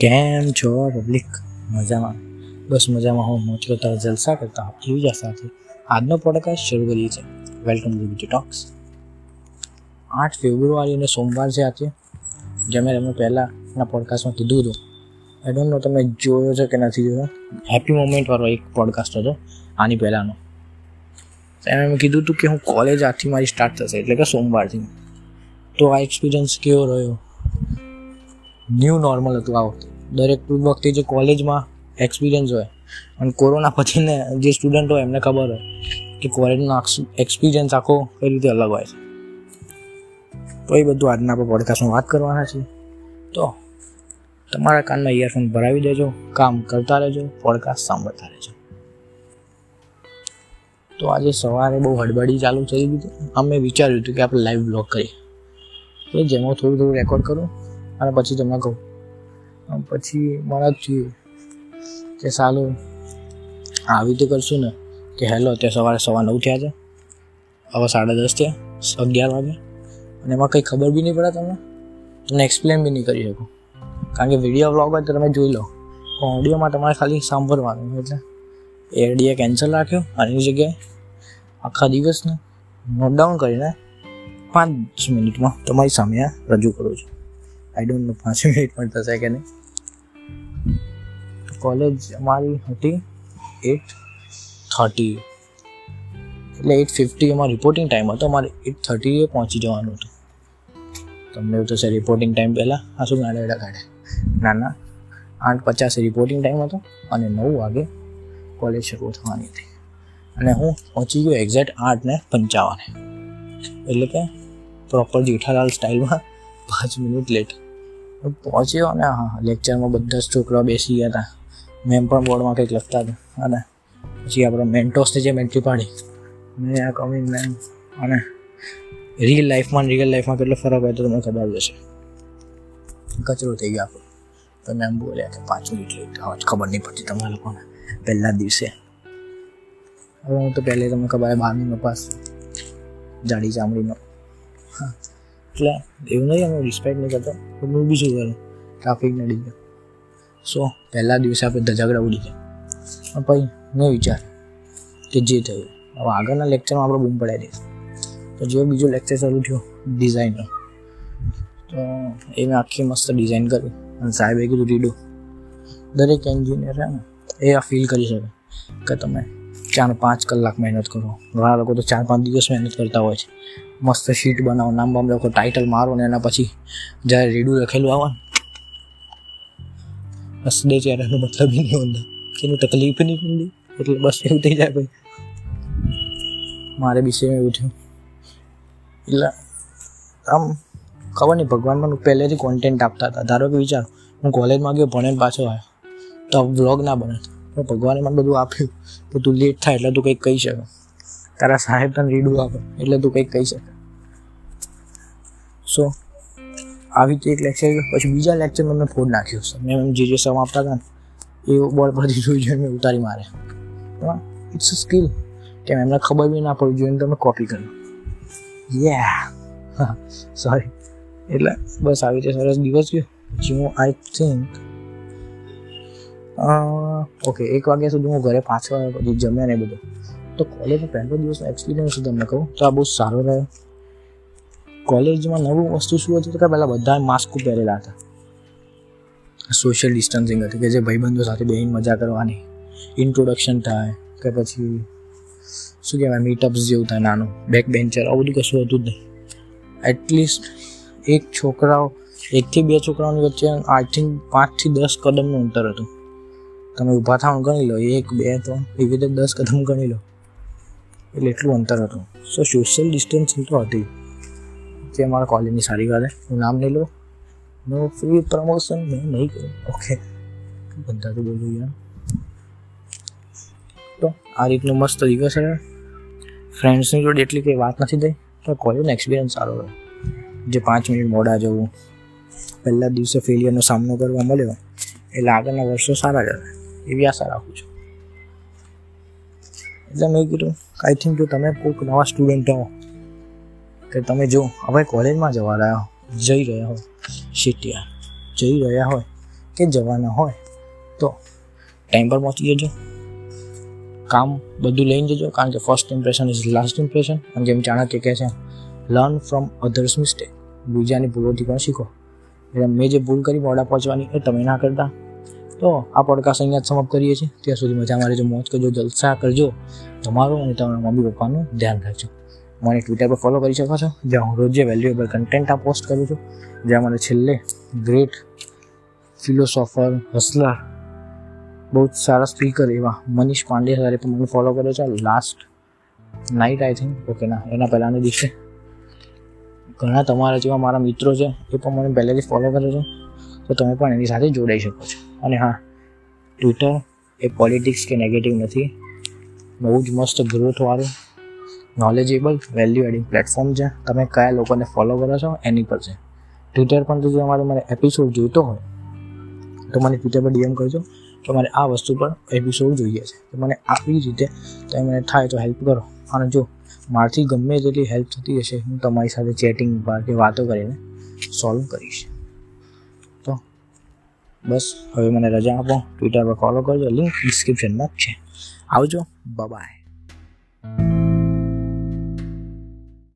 કેમ છો પબ્લિક મજામાં. બસ મજામાં હું મોજ કરતા જલસા કરતા હો એવી જ સાથે. આજનો પોડકાસ્ટ શરૂ કરીએ છીએ. વેલકમ ટુ બીટી ટોક્સ આઠ ફેબ્રુઆરી અને સોમવાર છે આજે. જેમ મેં તમને પહેલાંના પોડકાસ્ટમાં કીધું હતું. આઈ ડોન્ટ નો તમે જોયો છે કે નથી જોયો. હેપી મોમેન્ટવાળો એક પોડકાસ્ટ હતો, આની પહેલાંનો. એમ મેં કીધું હતું કે હું કોલેજ આજથી મારી સ્ટાર્ટ થશે, એટલે કે સોમવારથી. તો આ એક્સપિરિયન્સ કેવો રહ્યો? ન્યૂ નોર્મલ હતું આ વખતે. દરેક વખતે જે કોલેજમાં એક્સપિરિયન્સ હોય અને કોરોના પછીને જે સ્ટુડન્ટ હોય એમને ખબર હોય કે કોલેજનો એક્સપિરિયન્સ આખો કઈ રીતે અલગ હોય છે. તો એ બધું આજના આપણે પોડકાસ્ટમાં વાત કરવાના છે તો તમારા કાનમાં ઇયરફોન ભરાવી દેજો, કામ કરતા રહેજો પોડકાસ્ટ સાંભળતા રહેજો. તો આજે સવારે બહુ હડબડી ચાલુ થઈ ગઈ અમે વિચાર્યું હતું કે આપણે લાઈવ બ્લોગ કરીએ. તો જેમાં થોડું થોડું રેકોર્ડ કરું અને પછી તમને કહું. પછી મને જ થયું કે સારું આવી રીતે કરશું ને, કે હેલો, તે સવારે સવા નવ થયા છે. હવે સાડા દસ થયા, અગિયાર વાગે. અને એમાં કંઈ ખબર બી નહીં પડે તમને? તમને એક્સપ્લેન બી નહીં કરી શકું. કારણ કે વીડિયો વ્લોગ હોય તો તમે જોઈ લો. પણ ઓડિયોમાં તમારે ખાલી સાંભળવાનું એટલે. એ આઈડિયા કેન્સલ રાખ્યો અને જગ્યાએ. આખા દિવસને નોટ ડાઉન કરીને પાંચ મિનિટમાં તમારી સામે રજૂ કરું છું. આઈ ડોન્ટ નો પાંચ મિનિટ પણ થશે કે નહીં. કોલેજ અમારી હતી એટ થર્ટી એટલે એટ ફિફ્ટી અમારો રિપોર્ટિંગ ટાઈમ હતો. અમારે એટ થર્ટીએ પહોંચી જવાનું હતું. તમને એવું થશે રિપોર્ટિંગ ટાઈમ પહેલાં? આ શું ગાડા એડા કાઢે ના ના. આઠ પચાસે રિપોર્ટિંગ ટાઈમ હતો અને નવ વાગે કોલેજ શરૂ થવાની હતી. અને હું પહોંચી ગયો એક્ઝેક્ટ આઠ ને પંચાવને. એટલે કે પ્રોપર જેઠાલાલ સ્ટાઇલમાં પાંચ મિનિટ લેટ પહોંચ્યો અને હા લેક્ચરમાં બધા જ છોકરાઓ બેસી ગયા હતા. મેમ પણ બોર્ડમાં કંઈક લખતા હતા. અને પછી આપણે મેન્ટોસની જે મેન્ટ્રી પાડી, મેં આ કમિંગ મેમ અને રિયલ લાઈફમાં રિયલ લાઈફમાં કેટલો ફરક હોય તો તમને ખબર જશે કચરો થઈ ગયો આપણો. તો મેમ બોલ્યા કે પાંચ મિનિટ લેટ હવે ખબર નહીં પડતી તમારા લોકોને. પહેલા દિવસે. હવે હું તો પહેલે તમને ખબર બારમીનો પાસ જાડી ચામડીનો. હા. એટલે એવું નહીં અમે રિસ્પેક્ટ નહીં કરતો. પણ હું બી શું કરું? ટ્રાફિક નડી ગયો. સો પહેલા દિવસે આપણે ધજાગડા ઉડી ગયા. પણ પછી મેં વિચાર કે જે થયું. હવે આગળના લેક્ચરમાં આપણે બૂમ પડાવી દઈશું. તો જો બીજો લેક્ચર શરૂ થયો ડિઝાઇનનો તો એ મેં આખી મસ્ત ડિઝાઇન કરી. અને સાહેબે કીધું, રીડો. દરેક એન્જિનિયર છે ને, એ આ ફીલ કરી શકે કે તમે ચાર પાંચ કલાક મહેનત કરો. ઘણા લોકો તો ચાર પાંચ દિવસ મહેનત કરતા હોય છે. મસ્ત શીટ બનાવો, નામ બામ લખો ટાઇટલ મારો ને એના પછી જ્યારે રીડું લખેલું આવે ને બસ દે એનો મતલબ નહીં ਹੁੰਦਾ એનું તકલીફ નહીં પડતી, એટલે બસ એવું થઈ જાય ભાઈ. મારે બી સેમ એવું થયું. એટલે આમ ખબર નહીં, ભગવાન મને પહેલેથી કોન્ટેન્ટ આપતા હતા. ધારો કે વિચાર, હું કોલેજમાં ગયો ભણે પાછો આવ્યો. તો વ્લોગ ના બને. પણ ભગવાને મને બધું આપ્યું. તો તું લેટ થાય એટલે તું કંઈક કહી શકે. તારા સાહેબ તને રીડું આપે એટલે તું કંઈક કહી શકે. સો આવી રીતે એક લેક્ચર પછી બીજા લેક્ચરમાં મેં ફોડ નાખ્યો. છે મેં જે જે સમ આપતા હતા ને, એ બોર્ડ પરથી જોઈ જોઈને મેં ઉતારી મારે ઇટ્સ અ સ્કિલ કે એમને ખબર બી ના પડવી જોઈએ તમે કોપી કરો યા સોરી એટલે બસ આવી રીતે સરસ દિવસ ગયો. પછી હું આઈ થિંક ઓકે, એક વાગ્યા સુધી હું ઘરે પાછો આવ્યો, પછી જમ્યા ને બધું. તો કોલેજનો પહેલો દિવસનો એક્સપિરિયન્સ તમને કહું, તો આ બહુ સારો રહ્યો. કોલેજમાં નવું વસ્તુ શું હતું કે પહેલાં બધા માસ્ક પહેરેલા હતા. સોશિયલ ડિસ્ટન્સિંગ હતું, કે જે ભાઈબંધો સાથે બેહીને મજા કરવાની. ઇન્ટ્રોડક્શન થાય, કે પછી શું કહેવાય મીટઅપ્સ જેવું થાય નાનું બેક બેન્ચર આવું બધું કશું હતું જ નહીં. એટલીસ્ટ એક છોકરાઓ એકથી બે છોકરાઓની વચ્ચે આઈ થિંક પાંચથી દસ કદમનું અંતર હતું. તમે ઊભા થવાનું ગણી લો, એક, બે, ત્રણ એવી રીતે દસ કદમ ગણી લો. એટલે એટલું અંતર હતું. સો સોશિયલ ડિસ્ટન્સિંગ તો હતી. જે અમારા કોલેજની સારી વાત હું. નામ નહીં લો નો ફ્રી પ્રમોશન મેં નહીં કર્યું. ઓકે બધા તો બોલું યાર. તો આ રીતનો મસ્ત દિવસ હતો ફ્રેન્ડ્સની જોડે એટલી કંઈ વાત નથી થઈ. તો કોલેજનો એક્સપિરિયન્સ સારો રહ્યો જે પાંચ મિનિટ મોડા જવું, પહેલા દિવસે ફેલિયરનો સામનો કરવા મળ્યો, એટલે આગળના વર્ષો સારા જ એવી આશા રાખું છું. એટલે મેં કીધું આઈ થિંક જો તમે કોઈક નવા સ્ટુડન્ટ હો, કે તમે જો, હવે કોલેજમાં જવા રહ્યા હો, જઈ રહ્યા હો શીટિયા જઈ રહ્યા હોય, કે જવાના હોય, તો ટાઈમ પર પહોંચી જજો. કામ બધું લઈને જજો, કારણ કે first impression is last impression અને જેમ ચાણક્ય કહે છે લર્ન ફ્રોમ અધર્સ મિસ્ટેક બીજાની ભૂલોથી પણ શીખો. એટલે મેં જે ભૂલ કરી, મોડા પહોંચવાની એ તમે ના કરતા. તો આ પોડકાસ્ટ અહીંયા સમાપ્ત કરીએ છીએ. ત્યાં સુધી મજા મારે જો મોજ કરજો, જલસા કરજો. તમારું અને તમારા મમ્મી પપ્પાનું ધ્યાન રાખજો. મને ટ્વિટર પર ફોલો કરી શકો છો, જ્યાં હું રોજ વેલ્યુએબલ કન્ટેન્ટ આ પોસ્ટ કરું છું. જ્યાં મને છેલ્લે ગ્રેટ ફિલોસોફર હસલર બહુ જ સારા સ્પીકર એવા મનીષ પાંડે સારે પણ મને ફોલો કર્યો છે. Last night I think okay ના, એના પહેલાંના દિવસે. ઘણા તમારા જેવા મારા મિત્રો છે, એ પણ મને પહેલેથી ફોલો કરે છે. તો તમે પણ એની સાથે જોડાઈ શકો છો. અને હા ટ્વિટર એ પોલિટિક્સ કે નેગેટિવ નથી. બહુ જ મસ્ત ગ્રોથવાળું નોલેજેબલ વેલ્યુ એડિંગ પ્લેટફોર્મ છે. તમે કયા લોકોને ફોલો કરો છો એની પર છે. ટ્વિટર પર જો તમારે મને એપિસોડ જોઈતો હોય, તો મને ટ્વિટર પર ડીએમ કરજો કે મારે આ વસ્તુ પર એપિસોડ જોઈએ છે. તો મને આવી રીતે તમે મને થાય તો હેલ્પ કરો. અને જો મારથી ગમે તેટલી હેલ્પ થતી હશે, હું તમારી સાથે ચેટિંગ પર કે વાતો કરીને સોલ્વ કરીશ. બસ હવે મને રજા આપો. ટ્વિટર પર ફોલો કરજો લિંક ડિસ્ક્રિપ્શનમાં છે. આવજો. બાય